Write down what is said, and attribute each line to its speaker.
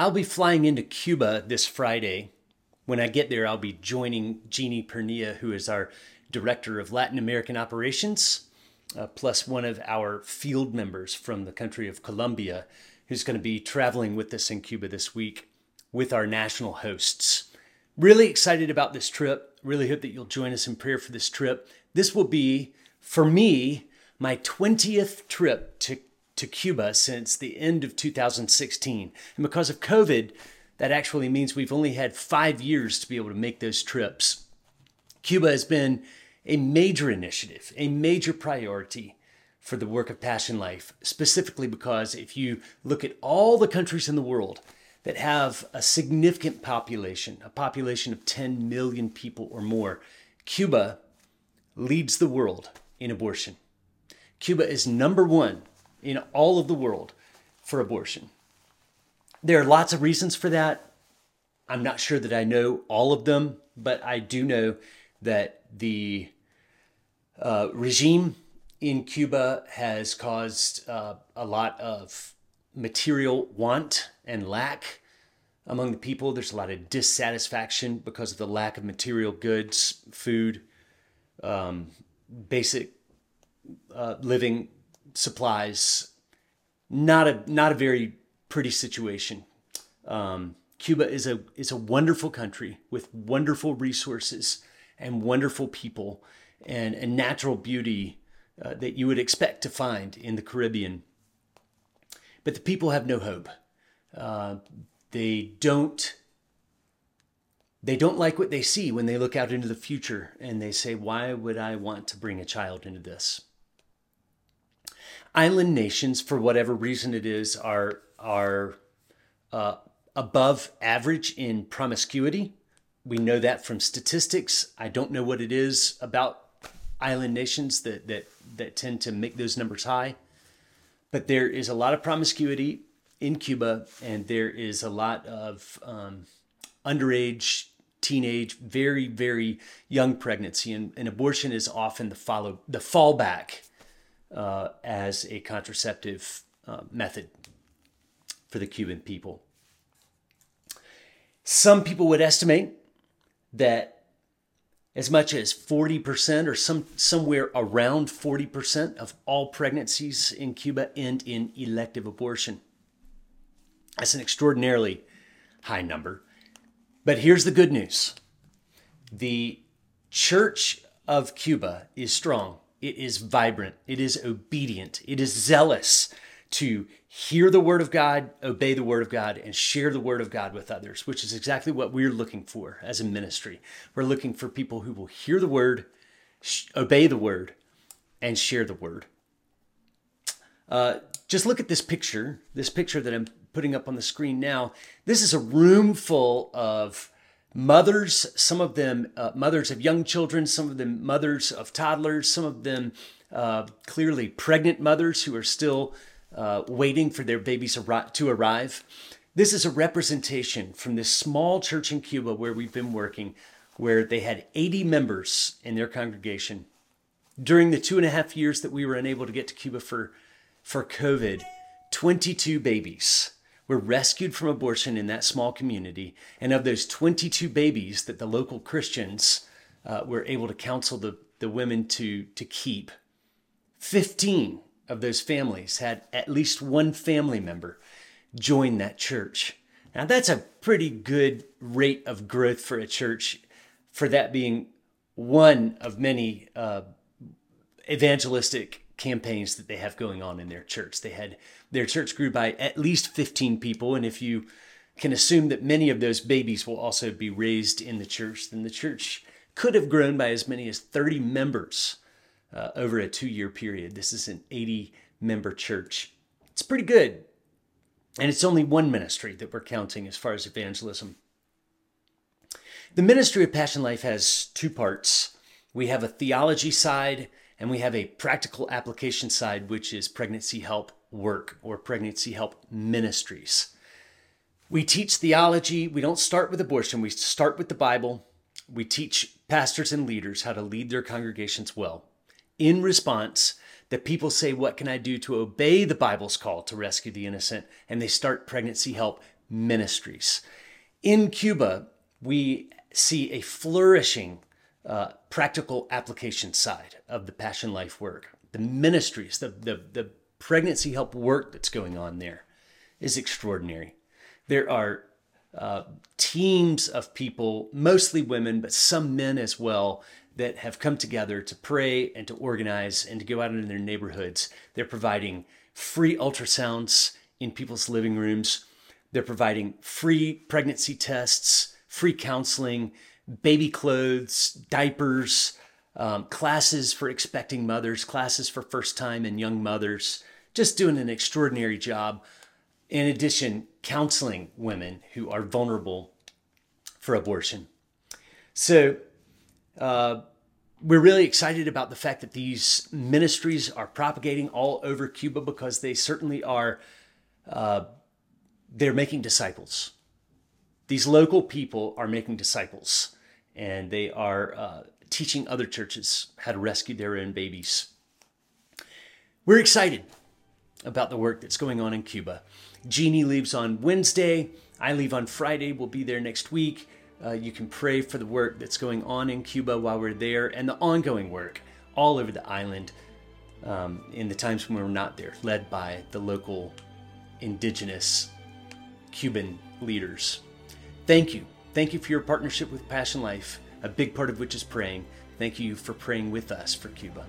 Speaker 1: I'll be flying into Cuba this Friday. When I get there, I'll be joining Jeannie Pernia, who is our Director of Latin American Operations, uh, plus one of our field members from the country of Colombia, who's going to be traveling with us in Cuba this week with our national hosts. Really excited about this trip. Really hope that you'll join us in prayer for this trip. This will be, for me, my 20th trip to, to Cuba since the end of 2016. And because of COVID, that actually means we've only had five years to be able to make those trips. Cuba has been a major initiative, a major priority for the work of Passion Life, specifically because if you look at all the countries in the world that have a significant population, a population of 10 million people or more, Cuba leads the world in abortion. Cuba is number one in all of the world for abortion. There are lots of reasons for that. I'm not sure that I know all of them, but I do know that the uh, regime in Cuba has caused uh, a lot of material want and lack among the people. There's a lot of dissatisfaction because of the lack of material goods, food, um, basic uh, living supplies. Not a not a very pretty situation. Um, Cuba is a is a wonderful country with wonderful resources and wonderful people and, and natural beauty uh, that you would expect to find in the Caribbean. But the people have no hope. Uh, they don't. They don't like what they see when they look out into the future and they say, Why would I want to bring a child into this? Island nations, for whatever reason it is, are, are uh, above average in promiscuity. We know that from statistics. I don't know what it is about island nations that that that tend to make those numbers high. But there is a lot of promiscuity in Cuba, and there is a lot of um, underage, teenage, very very young pregnancy, and, and abortion is often the follow the fallback uh, as a contraceptive uh, method for the Cuban people. Some people would estimate that as much as 40% or some somewhere around 40% of all pregnancies in Cuba end in elective abortion. That's an extraordinarily high number. But here's the good news. The Church of Cuba is strong. It is vibrant. It is obedient. It is zealous to hear the word of God, obey the word of God, and share the word of God with others, which is exactly what we're looking for as a ministry. We're looking for people who will hear the word, obey the word, and share the word. Uh, just look at this picture, this picture that I'm putting up on the screen now. This is a room full of mothers, some of them uh, mothers of young children, some of them mothers of toddlers, some of them uh, clearly pregnant mothers who are still uh, waiting for their babies to arrive. This is a representation from this small church in Cuba where we've been working, where they had 80 members in their congregation. During the two and a half years that we were unable to get to Cuba for, for COVID, 22 babies were rescued from abortion in that small community. And of those 22 babies that the local Christians uh, were able to counsel the, the women to, to keep, 15 of those families had at least one family member join that church. Now, that's a pretty good rate of growth for a church, for that being one of many uh, evangelistic campaigns that they have going on in their church. They had their church grew by at least 15 people, and if you can assume that many of those babies will also be raised in the church, then the church could have grown by as many as 30 members uh, over a two year period. This is an 80 member church. It's pretty good. And it's only one ministry that we're counting as far as evangelism. The ministry of Passion Life has two parts we have a theology side and we have a practical application side, which is pregnancy help work or pregnancy help ministries. We teach theology. We don't start with abortion, we start with the Bible. We teach pastors and leaders how to lead their congregations well in response that people say, What can I do to obey the Bible's call to rescue the innocent? And they start pregnancy help ministries. In Cuba, we see a flourishing uh, practical application side of the Passion Life work. The ministries, the, the, the pregnancy help work that's going on there is extraordinary. There are uh, teams of people, mostly women, but some men as well, that have come together to pray and to organize and to go out into their neighborhoods. They're providing free ultrasounds in people's living rooms. They're providing free pregnancy tests, free counseling, baby clothes, diapers, um, classes for expecting mothers, classes for first time and young mothers, just doing an extraordinary job. In addition, counseling women who are vulnerable for abortion. So, uh, we're really excited about the fact that these ministries are propagating all over Cuba because they certainly are. Uh, they're making disciples. These local people are making disciples, and they are uh, teaching other churches how to rescue their own babies. We're excited about the work that's going on in Cuba. Jeannie leaves on Wednesday. I leave on Friday. We'll be there next week. Uh, you can pray for the work that's going on in Cuba while we're there and the ongoing work all over the island um, in the times when we're not there, led by the local indigenous Cuban leaders. Thank you. Thank you for your partnership with Passion Life, a big part of which is praying. Thank you for praying with us for Cuba.